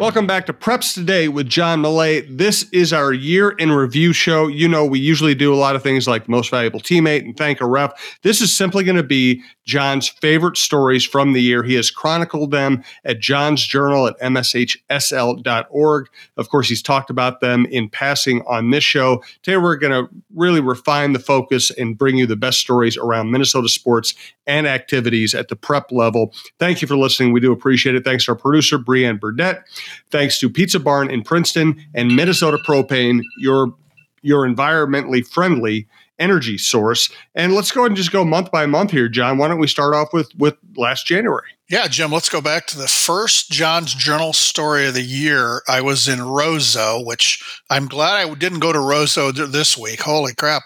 Welcome back to Preps Today with John Millea. This is our year in review show. You know, we usually do a lot of things like most valuable teammate and thank a ref. This is simply going to be John's favorite stories from the year. He has chronicled them at John's Journal at mshsl.org. Of course, he's talked about them in passing on this show. Today, we're going to really refine the focus and bring you the best stories around Minnesota sports and activities at the prep level. Thank you for listening. We do appreciate it. Thanks to our producer, Brianne Burdett. Thanks to Pizza Barn in Princeton and Minnesota Propane, your your environmentally friendly energy source. And let's go ahead and just go month by month here, John. Why don't we start off with with last January? Yeah, Jim, let's go back to the first John's Journal story of the year. I was in Roseau, which I'm glad I didn't go to Roseau this week. Holy crap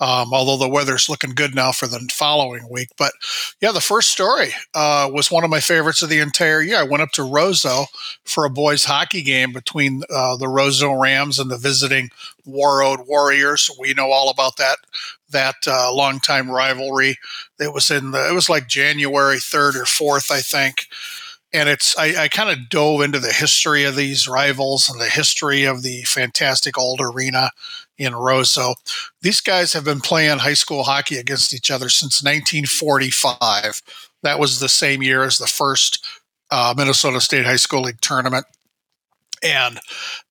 um, although the weather's looking good now for the following week. But yeah, the first story uh, was one of my favorites of the entire year. I went up to Roseau for a boys' hockey game between uh, the Roseau Rams and the visiting Warroad Warriors. We know all about that that uh, longtime rivalry. It was in the, it was like January third or fourth, I think and it's I, I kind of dove into the history of these rivals and the history of the fantastic old arena in a row. So These guys have been playing high school hockey against each other since 1945. That was the same year as the first uh, Minnesota State High School League tournament. And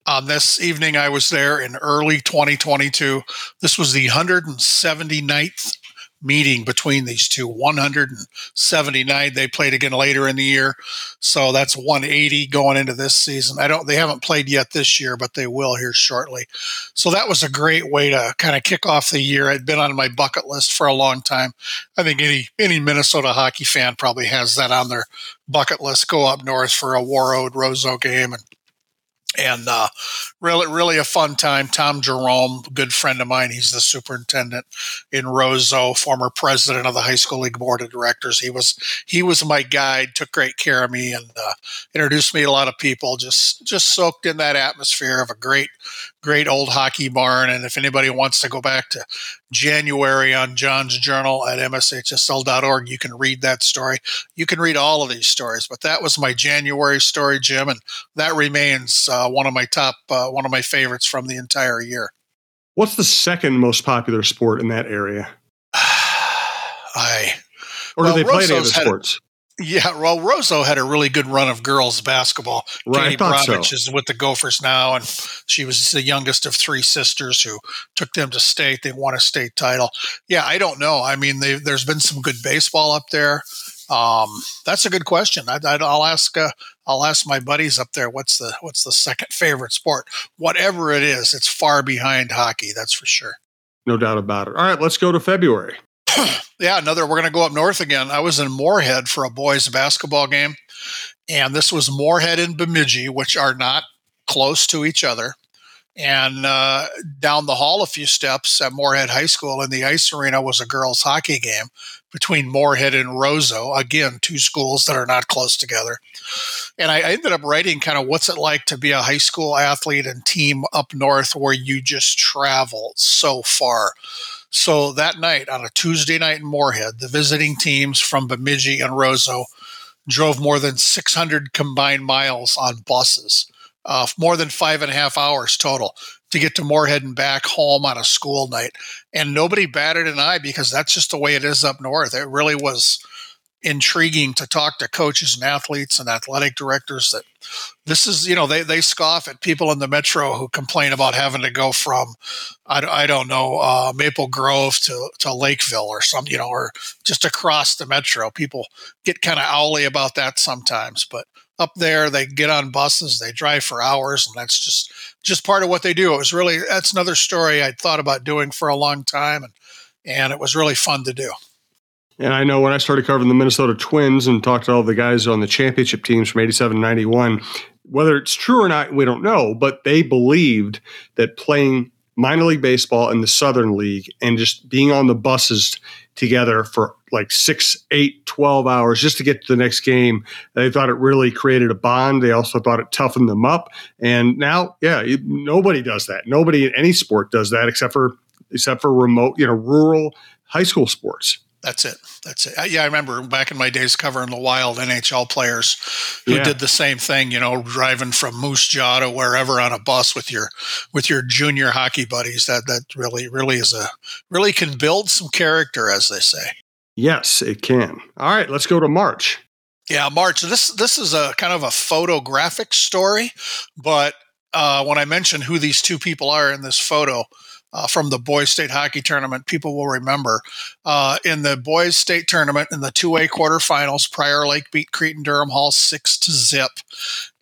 on this evening, I was there in early 2022. This was the 179th meeting between these two. 179 they played again later in the year. So that's 180 going into this season. I don't they haven't played yet this year but they will here shortly. So that was a great way to kind of kick off the year. I'd been on my bucket list for a long time. I think any any minnesota hockey fan probably has that on their bucket list. Go up north for a warroad roseau game and and uh, really, really a fun time. Tom Jerome, good friend of mine, he's the superintendent in Roseau, former president of the high school league board of directors. He was he was my guide, took great care of me, and uh, introduced me to a lot of people. Just just soaked in that atmosphere of a great great old hockey barn. And if anybody wants to go back to January on John's Journal at mshsl.org, you can read that story. You can read all of these stories, but that was my January story, Jim, and that remains uh, one of my top, uh, one of my favorites from the entire year. What's the second most popular sport in that area? I or well, do they play any other sports? Yeah, well, Roseau had a really good run of girls basketball. Right, Katie Borowicz so. is with the Gophers now, and she was the youngest of three sisters who took them to state. They won a state title. Yeah, I don't know. I mean, there's been some good baseball up there. Um, that's a good question. I, will ask. Uh, I'll ask my buddies up there. What's the What's the second favorite sport? Whatever it is, it's far behind hockey. That's for sure. No doubt about it. All right, let's go to February. yeah, another. We're going to go up north again. I was in Moorhead for a boys' basketball game, and this was Moorhead and Bemidji, which are not close to each other. And uh, down the hall a few steps at Moorhead High School in the ice arena was a girls' hockey game between Moorhead and Roseau. Again, two schools that are not close together. And I, ended up writing kind of what's it like to be a high school athlete and team up north where you just travel so far. So that night, on a Tuesday night in Moorhead, the visiting teams from Bemidji and Roseau drove more than 600 combined miles on buses, uh, more than five and a half hours total to get to Moorhead and back home on a school night. And nobody batted an eye because that's just the way it is up north. It really was intriguing to talk to coaches and athletes and athletic directors that this is you know they, they scoff at people in the metro who complain about having to go from i, I don't know uh, maple grove to, to lakeville or some you know or just across the metro. People get kind of owly about that sometimes but up there they get on buses they drive for hours and that's just just part of what they do. It was really that's another story i'd thought about doing for a long time and and it was really fun to do and I know when I started covering the Minnesota Twins and talked to all the guys on the championship teams from 87 91, whether it's true or not, we don't know, but they believed that playing minor league baseball in the Southern League and just being on the buses together for like six, eight, 12 hours just to get to the next game, they thought it really created a bond. They also thought it toughened them up. And now, yeah, nobody does that. Nobody in any sport does that except for except for remote, you know, rural high school sports. That's it. That's it. Yeah, I remember back in my days covering the wild NHL players who yeah. did the same thing. You know, driving from Moose Jaw to wherever on a bus with your with your junior hockey buddies. That that really really is a really can build some character, as they say. Yes, it can. All right, let's go to March. Yeah, March. This this is a kind of a photographic story, but uh, when I mention who these two people are in this photo, uh, from the boys state hockey tournament people will remember uh, in the boys state tournament in the 2a quarterfinals prior lake beat cretin derham hall 6 to zip.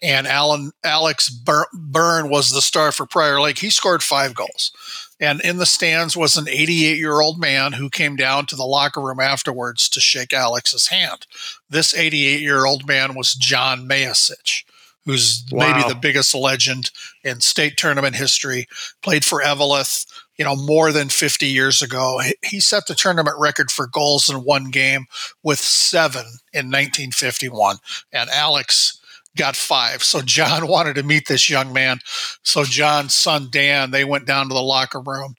And alan alex byrne was the star for prior lake. He scored five goals. And in the stands was an 88 year old man who came down to the locker room afterwards to shake alex's hand. This 88 year old man was john mayasich who's wow. maybe the biggest legend in state tournament history, played for Eveleth, you know, more than 50 years ago. He set the tournament record for goals in one game with seven in 1951. And Alex got five. So John wanted to meet this young man. So John's son, Dan, they went down to the locker room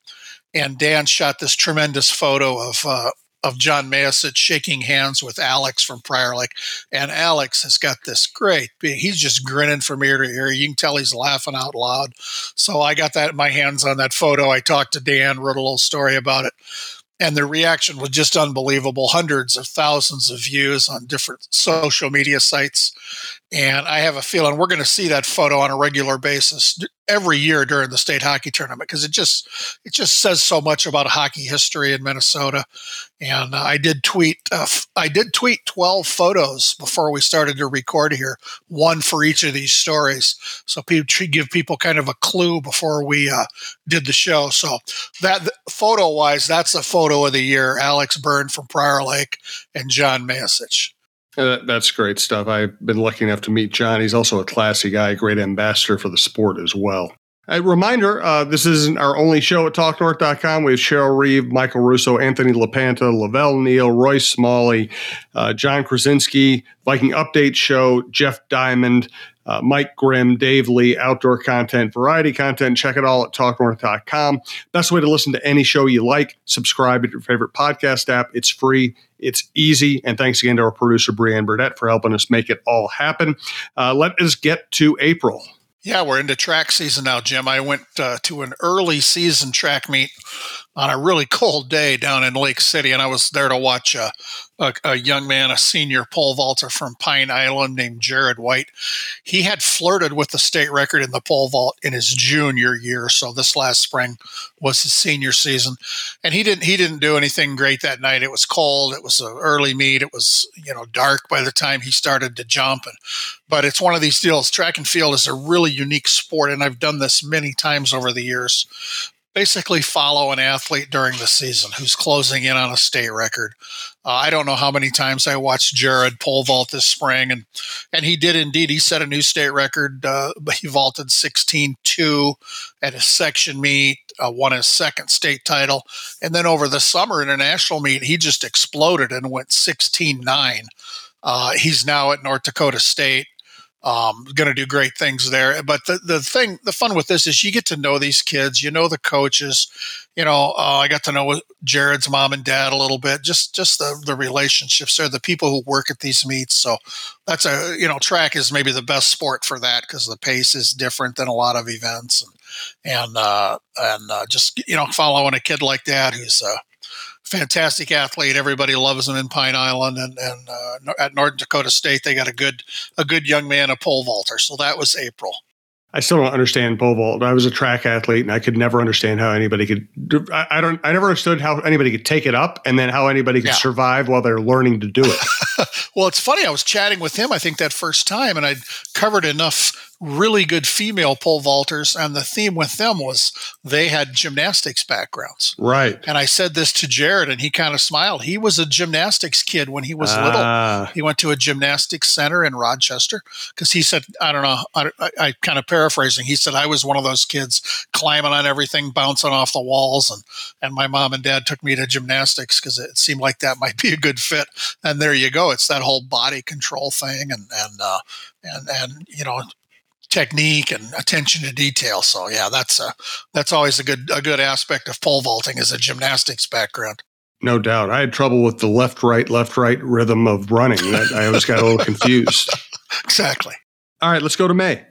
and Dan shot this tremendous photo of uh, of John Mayasich shaking hands with Alex from Prior Lake. And Alex has got this great, he's just grinning from ear to ear. You can tell he's laughing out loud. So I got that my hands on that photo. I talked to Dan, wrote a little story about it. And the reaction was just unbelievable. Hundreds of thousands of views on different social media sites. And I have a feeling we're going to see that photo on a regular basis every year during the state hockey tournament because it just it just says so much about hockey history in Minnesota. And uh, I did tweet uh, I did tweet 12 photos before we started to record here, one for each of these stories. So people give people kind of a clue before we uh, did the show. So that photo wise, that's a photo of the year. Alex Byrne from Prior Lake and John Mayasich. Uh, that's great stuff. I've been lucky enough to meet John. He's also a classy guy, great ambassador for the sport as well. A reminder uh, this isn't our only show at TalkNorth.com. We have Cheryl Reeve, Michael Russo, Anthony LaPanta, Lavelle Neal, Royce Smalley, uh, Jon Krawczynski, Viking Update Show, Jeff Diamond, uh, Mike Grimm, Dave Lee, outdoor content, variety content. Check it all at talknorth.com. Best way to listen to any show you like. Subscribe at your favorite podcast app. It's free. It's easy. And thanks again to our producer, Brianne Burdett, for helping us make it all happen. Uh, let us get to April. Yeah, we're into track season now, Jim. I went uh, to an early season track meet on a really cold day down in Lake City, and I was there to watch a, a, a, young man, a senior pole vaulter from Pine Island named Jared White. He had flirted with the state record in the pole vault in his junior year, so this last spring was his senior season, and he didn't he didn't do anything great that night. It was cold. It was an early meet. It was you know dark by the time he started to jump, and but it's one of these deals. Track and field is a really unique sport, and I've done this many times over the years basically follow an athlete during the season who's closing in on a state record. Uh, I don't know how many times I watched Jared pole vault this spring, and and he did indeed. He set a new state record. Uh, he vaulted 16-2 at a section meet, uh, won his second state title, and then over the summer in a national meet, he just exploded and went 16-9. Uh, he's now at North Dakota State um, going to do great things there. But the, the thing, the fun with this is you get to know these kids, you know the coaches. You know, uh, I got to know Jared's mom and dad a little bit. Just just the the relationships there, the people who work at these meets. So that's a you know track is maybe the best sport for that because the pace is different than a lot of events and and uh, and uh, just you know following a kid like that who's uh, fantastic athlete. Everybody loves him in Pine Island, and, and uh, at North Dakota State, they got a good a good young man, a pole vaulter. So that was April. I still don't understand pole vault. I was a track athlete, and I could never understand how anybody could. I, I, don't. I never understood how anybody could take it up, and then how anybody could yeah. survive while they're learning to do it. well, it's funny. I was chatting with him. I think that first time, and I'd covered enough really good female pole vaulters, and the theme with them was they had gymnastics backgrounds. Right. And I said this to Jared, and he kind of smiled. He was a gymnastics kid when he was little. Ah. He went to a gymnastics center in Rochester because he said, I don't know, I, I, I kind of paraphrasing. He said I was one of those kids climbing on everything, bouncing off the walls, and and my mom and dad took me to gymnastics because it seemed like that might be a good fit. And there you go. It's that whole body control thing, and and uh, and and you know technique and attention to detail. So yeah, that's a that's always a good a good aspect of pole vaulting as a gymnastics background. No doubt. I had trouble with the left right, left right rhythm of running. I always got a little confused. exactly. All right, let's go to May.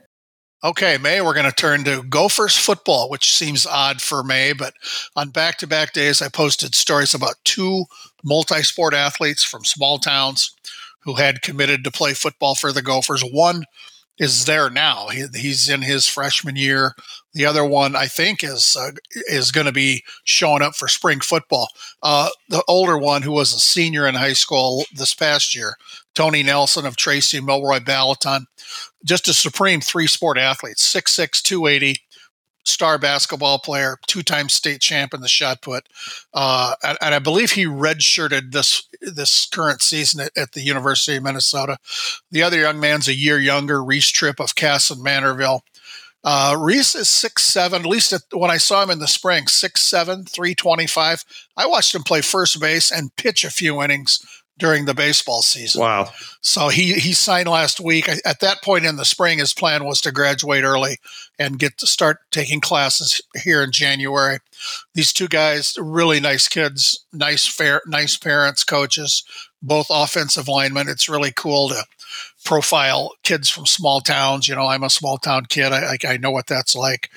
Okay, May, we're going to turn to Gophers football, which seems odd for May, but on back to back days, I posted stories about two multi sport athletes from small towns who had committed to play football for the Gophers. One is there now. He, he's in his freshman year. The other one, I think, is uh, is going to be showing up for spring football. Uh, the older one, who was a senior in high school this past year, Tony Nelson of Tracy Milroy Balaton, just a supreme three sport athlete, 6'6", 280, star basketball player, two time state champ in the shot put, uh, and, and, I believe he redshirted this this current season at, at, the University of Minnesota. The other young man's a year younger, Reese Tripp of Kasson-Mantorville. Uh, Reese is six seven. At least at, when I saw him in the spring, six seven, three twenty five. I watched him play first base and pitch a few innings during the baseball season. Wow. So he he signed last week. At that point in the spring, his plan was to graduate early and get to start taking classes here in January. These two guys, really nice kids, nice fair, nice parents, coaches, both offensive linemen. It's really cool to profile kids from small towns. You know, I'm a small town kid. I, I know what that's like.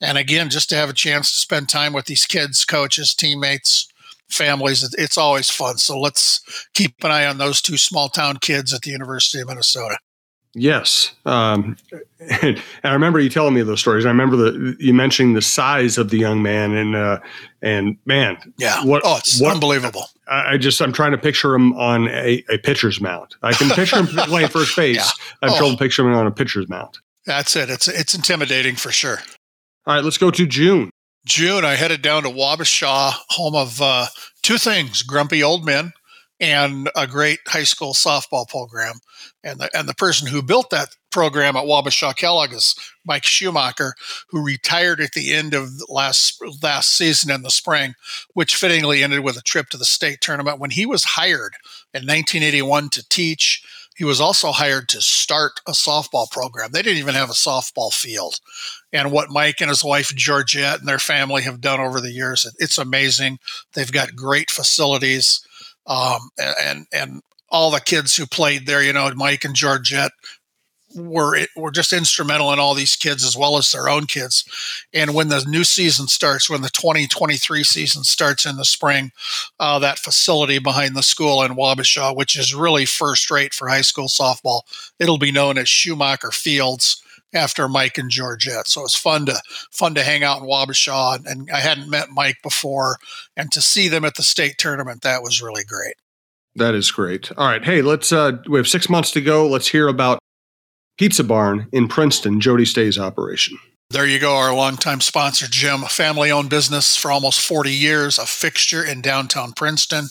And again, just to have a chance to spend time with these kids, coaches, teammates, families. It's always fun. So let's keep an eye on those two small town kids at the University of Minnesota. Yes, um, and I remember you telling me those stories. I remember the you mentioning the size of the young man, and uh, and man, yeah, what oh, it's what, unbelievable. I, I just I'm trying to picture him on a, a pitcher's mount. I can picture him playing first base. Yeah. I'm oh. trying to picture him on a pitcher's mount. That's it. It's it's intimidating for sure. All right, let's go to June. June, I headed down to Wabasha, home of uh, two things: grumpy old men and a great high school softball program. And the and the person who built that program at Wabasha Kellogg is Mike Schumacher, who retired at the end of last last season in the spring, which fittingly ended with a trip to the state tournament. When he was hired in 1981 to teach he was also hired to start a softball program. They didn't even have a softball field. And what Mike and his wife Georgette and their family have done over the years, it's amazing. They've got great facilities, um, and and all the kids who played there, you know, Mike and Georgette were were just instrumental in all these kids as well as their own kids. And when the new season starts, when the 2023 season starts in the spring, uh, that facility behind the school in Wabasha, which is really first rate for high school softball, it'll be known as Schumacher Fields after Mike and Georgette. So it's fun to fun to hang out in Wabasha, and, and I hadn't met Mike before, and to see them at the state tournament, that was really great. That is great. All right, hey, let's. Uh, we have six months to go. Let's hear about Pizza Barn in Princeton, Jody Stay's operation. There you go, our longtime sponsor, Jim, family owned business for almost 40 years, a fixture in downtown Princeton.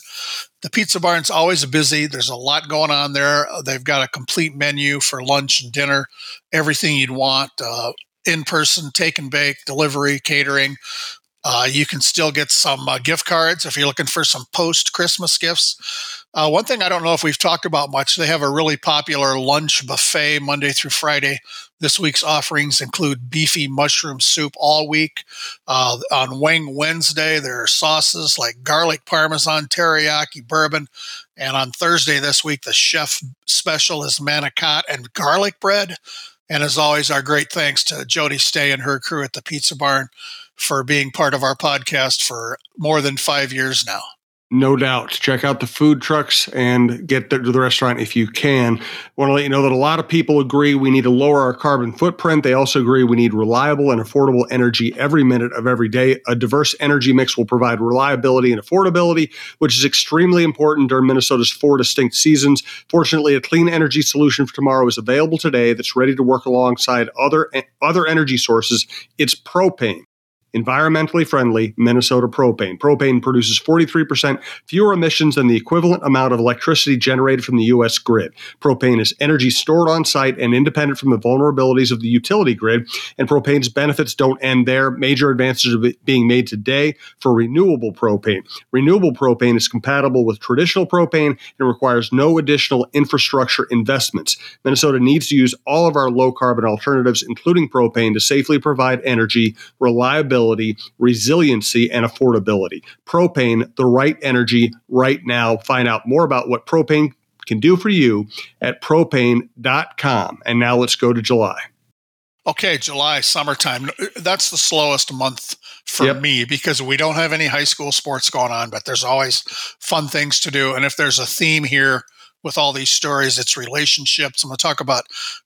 The Pizza Barn's always busy. There's a lot going on there. They've got a complete menu for lunch and dinner, everything you'd want uh, in person, take and bake, delivery, catering. Uh, you can still get some uh, gift cards if you're looking for some post Christmas gifts. Uh, one thing I don't know if we've talked about much, they have a really popular lunch buffet Monday through Friday. This week's offerings include beefy mushroom soup all week. Uh, on Wing Wednesday, there are sauces like garlic parmesan, teriyaki, bourbon. And on Thursday this week, the chef special is manicotti and garlic bread. And as always, our great thanks to Jody Stay and her crew at the Pizza Barn for being part of our podcast for more than five years now. No doubt. Check out the food trucks and get to the restaurant if you can. Want to let you know that a lot of people agree we need to lower our carbon footprint. They also agree we need reliable and affordable energy every minute of every day. A diverse energy mix will provide reliability and affordability, which is extremely important during Minnesota's four distinct seasons. Fortunately, a clean energy solution for tomorrow is available today that's ready to work alongside other other energy sources. It's propane environmentally friendly Minnesota propane. Propane produces 43% fewer emissions than the equivalent amount of electricity generated from the U.S. grid. Propane is energy stored on site and independent from the vulnerabilities of the utility grid, and propane's benefits don't end there. Major advances are being made today for renewable propane. Renewable propane is compatible with traditional propane and requires no additional infrastructure investments. Minnesota needs to use all of our low carbon alternatives, including propane, to safely provide energy, reliability, reliability, resiliency, and affordability. Propane, the right energy right now. Find out more about what propane can do for you at propane.com. And now let's go to July. Okay, July, summertime. That's the slowest month for yep. me because we don't have any high school sports going on, but there's always fun things to do. And if there's a theme here with all these stories, it's relationships. I'm going to talk about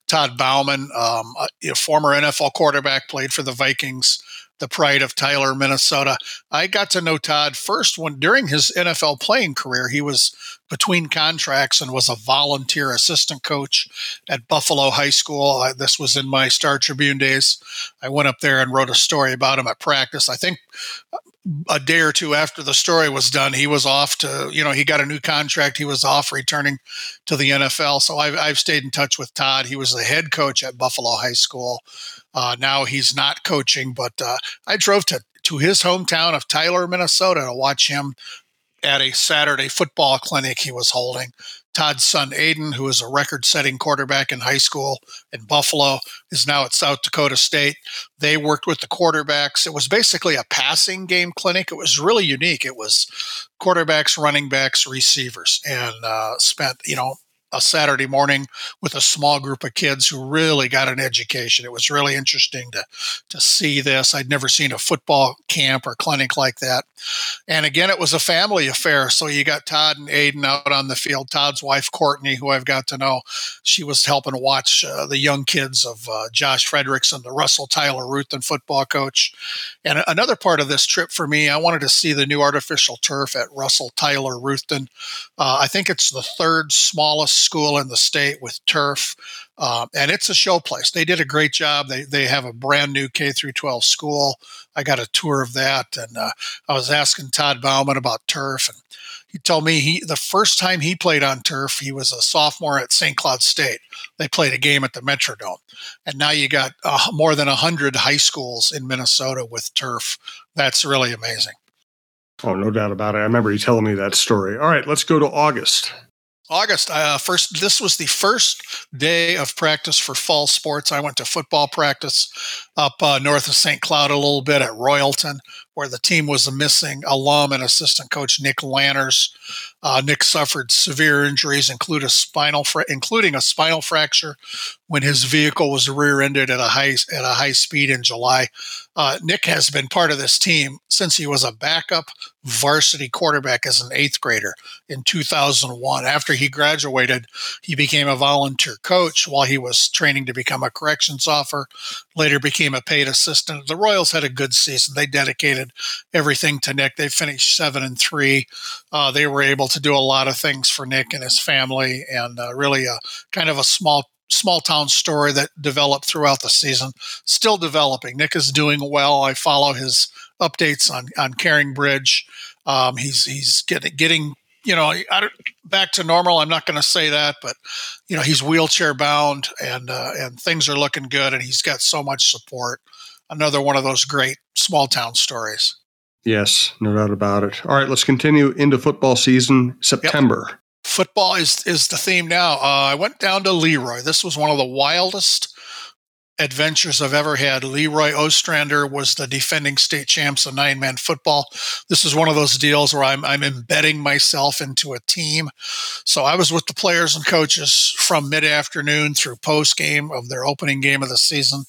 Todd Bouman, um, a, former NFL quarterback, played for the Vikings, the pride of Tyler, Minnesota. I got to know Todd first when during his NFL playing career, he was between contracts and was a volunteer assistant coach at Buffalo High School. I, this was in my Star Tribune days. I went up there and wrote a story about him at practice. I think uh, a day or two after the story was done, he was off to, you know, he got a new contract. He was off returning to the NFL. So I've, I've stayed in touch with Todd. He was the head coach at Buffalo High School. Uh, now he's not coaching, but uh, I drove to, to his hometown of Tyler, Minnesota to watch him at a Saturday football clinic he was holding. Todd's son Aiden, who is a record-setting quarterback in high school in Buffalo, is now at South Dakota State. They worked with the quarterbacks. It was basically a passing game clinic. It was really unique. It was quarterbacks, running backs, receivers, and uh, spent you know a Saturday morning with a small group of kids who really got an education. It was really interesting to to see this. I'd never seen a football camp or clinic like that. And again, it was a family affair. So you got Todd and Aiden out on the field. Todd's wife Courtney, who I've got to know, she was helping watch uh, the young kids of uh, Josh Frederickson, the Russell Tyler Ruthven football coach. And another part of this trip for me, I wanted to see the new artificial turf at Russell Tyler Ruthven. Uh, I think it's the third smallest school in the state with turf, uh, and it's a showplace. They did a great job. They they have a brand new K through 12 school. I got a tour of that, and uh, I was asking Todd Bouman about turf, and he told me he the first time he played on turf, he was a sophomore at St. Cloud State. They played a game at the Metrodome, and now you got uh, more than hundred high schools in Minnesota with turf. That's really amazing. Oh, no doubt about it. I remember you telling me that story. All right, let's go to August. August uh, first. This was the first day of practice for fall sports. I went to football practice up uh, north of St. Cloud a little bit at Royalton, where the team was missing alum and assistant coach Nick Lanners. Uh, Nick suffered severe injuries, include a spinal fra- including a spinal fracture when his vehicle was rear-ended at a high at a high speed in July. Uh, Nick has been part of this team since he was a backup varsity quarterback as an eighth grader in 2001. After he graduated, he became a volunteer coach while he was training to become a corrections officer. Later became a paid assistant. The Royals had a good season. They dedicated everything to Nick. They finished seven and three. Uh, they were able to do a lot of things for Nick and his family, and uh, really a kind of a small small town story that developed throughout the season. Still developing. Nick is doing well. I follow his updates on on CaringBridge. Um, he's he's getting getting you know back to normal. I'm not going to say that, but you know he's wheelchair bound and uh, and things are looking good, and he's got so much support. Another one of those great small town stories. Yes, no doubt about it. All right, let's continue into football season. September. Yep football is is the theme now. Uh, I went down to Leroy. This was one of the wildest adventures I've ever had. Leroy Ostrander was the defending state champs of nine man football. This is one of those deals where I'm, I'm embedding myself into a team. So I was with the players and coaches from mid afternoon through post game of their opening game of the season.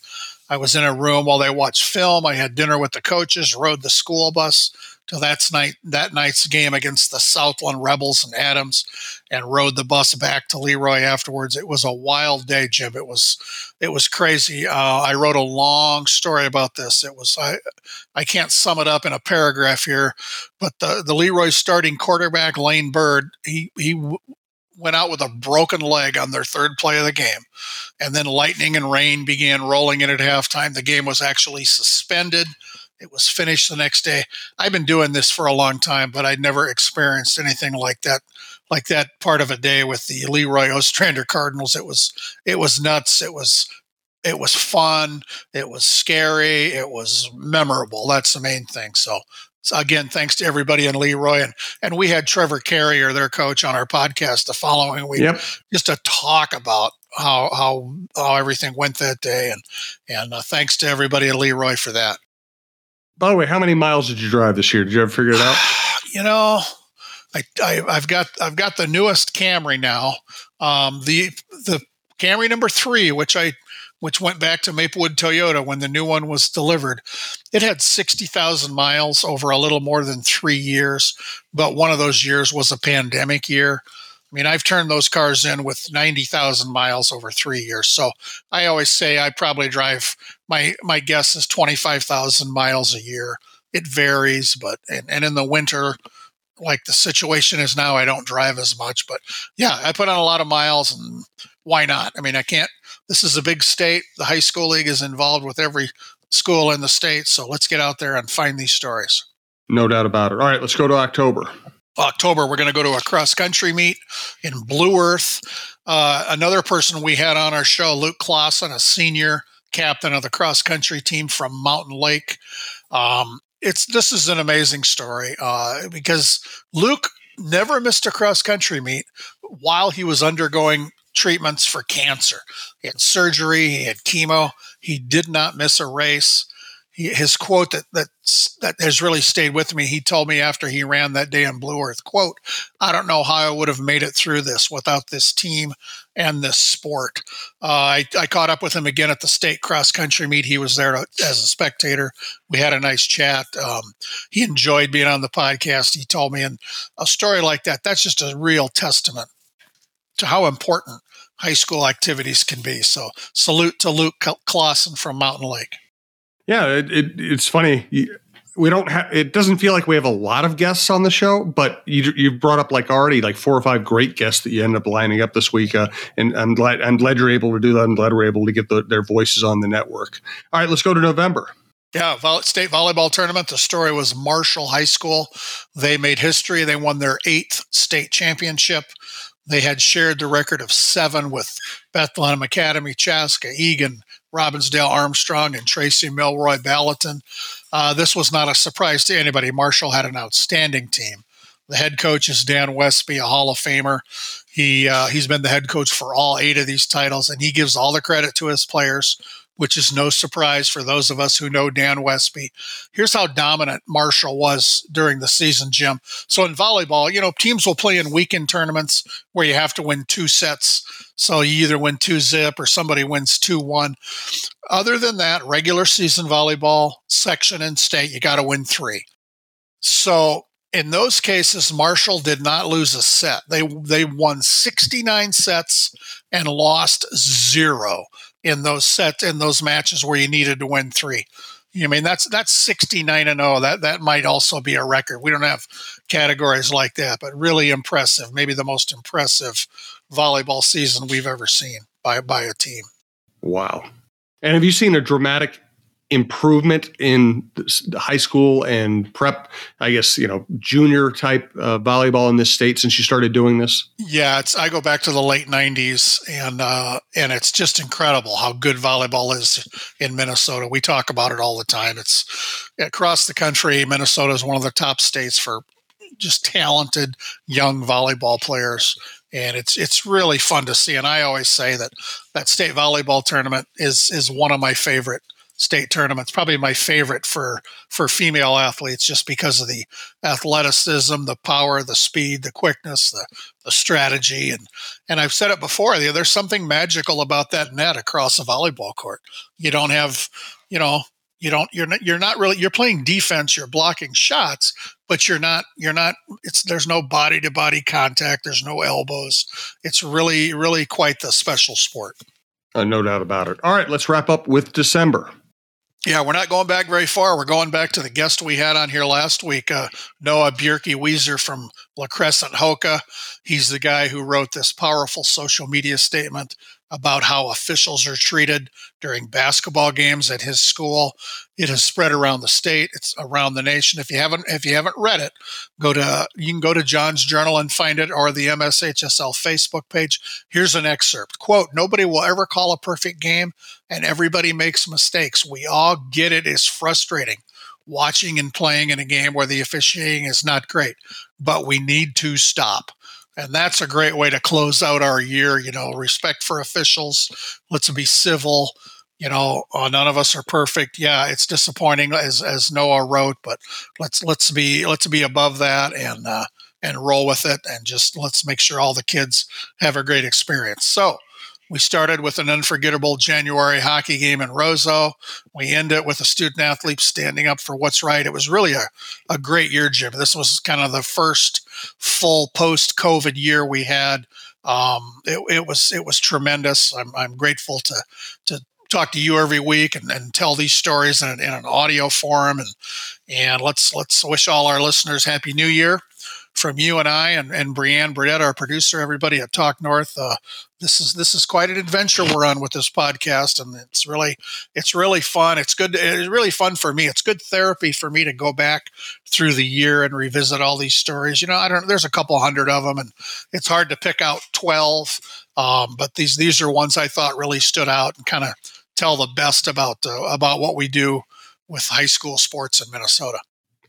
I was in a room while they watched film. I had dinner with the coaches, rode the school bus to that night that night's game against the Southland Rebels and Adams, and rode the bus back to Leroy afterwards. It was a wild day, Jim. It was it was crazy. Uh, I wrote a long story about this. It was I I can't sum it up in a paragraph here, but the the Leroy starting quarterback Lane Bird he he went out with a broken leg on their third play of the game. And then lightning and rain began rolling in at halftime. The game was actually suspended. It was finished the next day. I've been doing this for a long time, but I'd never experienced anything like that, like that part of a day with the Leroy Ostrander Cardinals. It was it was nuts. It was it was fun. It was scary. It was memorable. That's the main thing. So, so again, thanks to everybody in Leroy and and we had Trevor Carrier, their coach, on our podcast the following week, yep. just to talk about how how how everything went that day. And and uh, thanks to everybody at Leroy for that. By the way, how many miles did you drive this year? Did you ever figure it out? you know, I, I have got I've got the newest Camry now. Um, the the Camry number three, which I which went back to Maplewood Toyota when the new one was delivered. It had 60,000 miles over a little more than three years, but one of those years was a pandemic year. I mean, I've turned those cars in with 90,000 miles over three years. So I always say I probably drive, my, my guess is 25,000 miles a year. It varies, but, and, and in the winter, like the situation is now, I don't drive as much. But yeah, I put on a lot of miles and why not? I mean, I can't, this is a big state. The high school league is involved with every school in the state. So let's get out there and find these stories. No doubt about it. All right, let's go to October. October, we're going to go to a cross country meet in Blue Earth. Uh, another person we had on our show, Luke Clausen, a senior captain of the cross country team from Mountain Lake. Um, it's this is an amazing story uh, because Luke never missed a cross country meet while he was undergoing treatments for cancer. He had surgery, he had chemo. He did not miss a race he, his quote that that that has really stayed with me. He told me after he ran that day in Blue Earth, "quote I don't know how I would have made it through this without this team and this sport." Uh, I, I caught up with him again at the state cross country meet. He was there to, as a spectator. We had a nice chat. Um, he enjoyed being on the podcast. He told me, and a story like that, that's just a real testament to how important high school activities can be. So, salute to Luke Clausen from Mountain Lake. Yeah, it, it, it's funny. We don't have. It doesn't feel like we have a lot of guests on the show, but you you brought up like already like four or five great guests that you end up lining up this week, uh, and I'm glad I'm glad you're able to do that. I'm glad we're able to get the, their voices on the network. All right, let's go to November. Yeah, state volleyball tournament. The story was Marshall High School. They made history. They won their eighth state championship. They had shared the record of seven with Bethlehem Academy, Chaska, Eagan, Robbinsdale Armstrong, and Tracy Milroy Balaton. Uh, this was not a surprise to anybody. Marshall had an outstanding team. The head coach is Dan Westby, a Hall of Famer. He uh, he's been the head coach for all eight of these titles, and he gives all the credit to his players which is no surprise for those of us who know Dan Westby. Here's how dominant Marshall was during the season, Jim. So in volleyball, you know, teams will play in weekend tournaments where you have to win two sets. So you either win two zip or somebody wins two one. Other than that, regular season volleyball, section and state, you got to win three. So in those cases, Marshall did not lose a set. They they won 69 sets and lost zero in those sets in those matches where you needed to win three. I mean that's that's 69 and 0. That that might also be a record. We don't have categories like that, but really impressive. Maybe the most impressive volleyball season we've ever seen by by a team. Wow. And have you seen a dramatic improvement in high school and prep i guess you know junior type uh, volleyball in this state since you started doing this? Yeah it's i go back to the late 90s and uh, and it's just incredible how good volleyball is in minnesota. We talk about it all the time. It's across the country minnesota is one of the top states for just talented young volleyball players. And it's it's really fun to see. And i always say that that state volleyball tournament is is one of my favorite state tournaments. Probably my favorite for for female athletes, just because of the athleticism, the power, the speed, the quickness, the the strategy, and and I've said it before. There's something magical about that net across a volleyball court. You don't have, you know, you don't you're not you're not really you're playing defense. You're blocking shots, but you're not you're not. It's there's no body to body contact. There's no elbows. It's really really quite the special sport. Uh, no doubt about it. All right, let's wrap up with December. Yeah, we're not going back very far. We're going back to the guest we had on here last week, uh, Noah Bjerke Wieser from La Crescent Hokah. He's the guy who wrote this powerful social media statement about how officials are treated during basketball games at his school. It has spread around the state. It's around the nation. If you haven't if you haven't read it, go to you can go to John's Journal and find it or the MSHSL Facebook page. Here's an excerpt. Quote, nobody will ever call a perfect game and everybody makes mistakes. We all get it. It's frustrating watching and playing in a game where the officiating is not great, but we need to stop. And that's a great way to close out our year. You know, respect for officials. Let's be civil. you know, uh, none of us are perfect. Yeah, it's disappointing as as Noah wrote, but let's let's be let's be above that and uh, and roll with it, and just let's make sure all the kids have a great experience. So. We started with an unforgettable January hockey game in Roseau. We end it with a student athlete standing up for what's right. It was really a, a great year, Jim. This was kind of the first full post COVID year we had. Um, it, it, was it was tremendous. I'm, I'm grateful to to talk to you every week and, and tell these stories in in an audio forum. And and let's let's wish all our listeners happy New Year from you and I and, and Brianne Burdett, our producer, everybody at Talk North. Uh, this is this is quite an adventure we're on with this podcast, and it's really it's really fun. It's good. It's really fun for me. It's good therapy for me to go back through the year and revisit all these stories. You know, I don't. There's a couple hundred of them, and it's hard to pick out twelve. Um, but these these are ones I thought really stood out and kind of tell the best about uh, about what we do with high school sports in Minnesota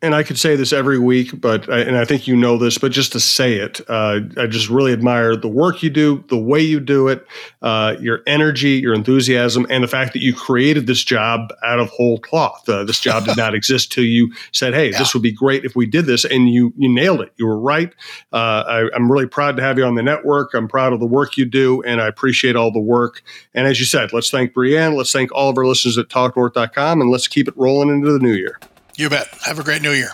and I could say this every week, but and I think you know this, but just to say it, uh, I just really admire the work you do, the way you do it, uh, your energy, your enthusiasm, and the fact that you created this job out of whole cloth. Uh, this job did not exist till you said, "Hey, yeah. this would be great if we did this," and you you nailed it. You were right. Uh, I, I'm really proud to have you on the network. I'm proud of the work you do, and I appreciate all the work. And as you said, let's thank Brianne. Let's thank all of our listeners at TalkNorth.com, and let's keep it rolling into the new year. You bet. Have a great new year.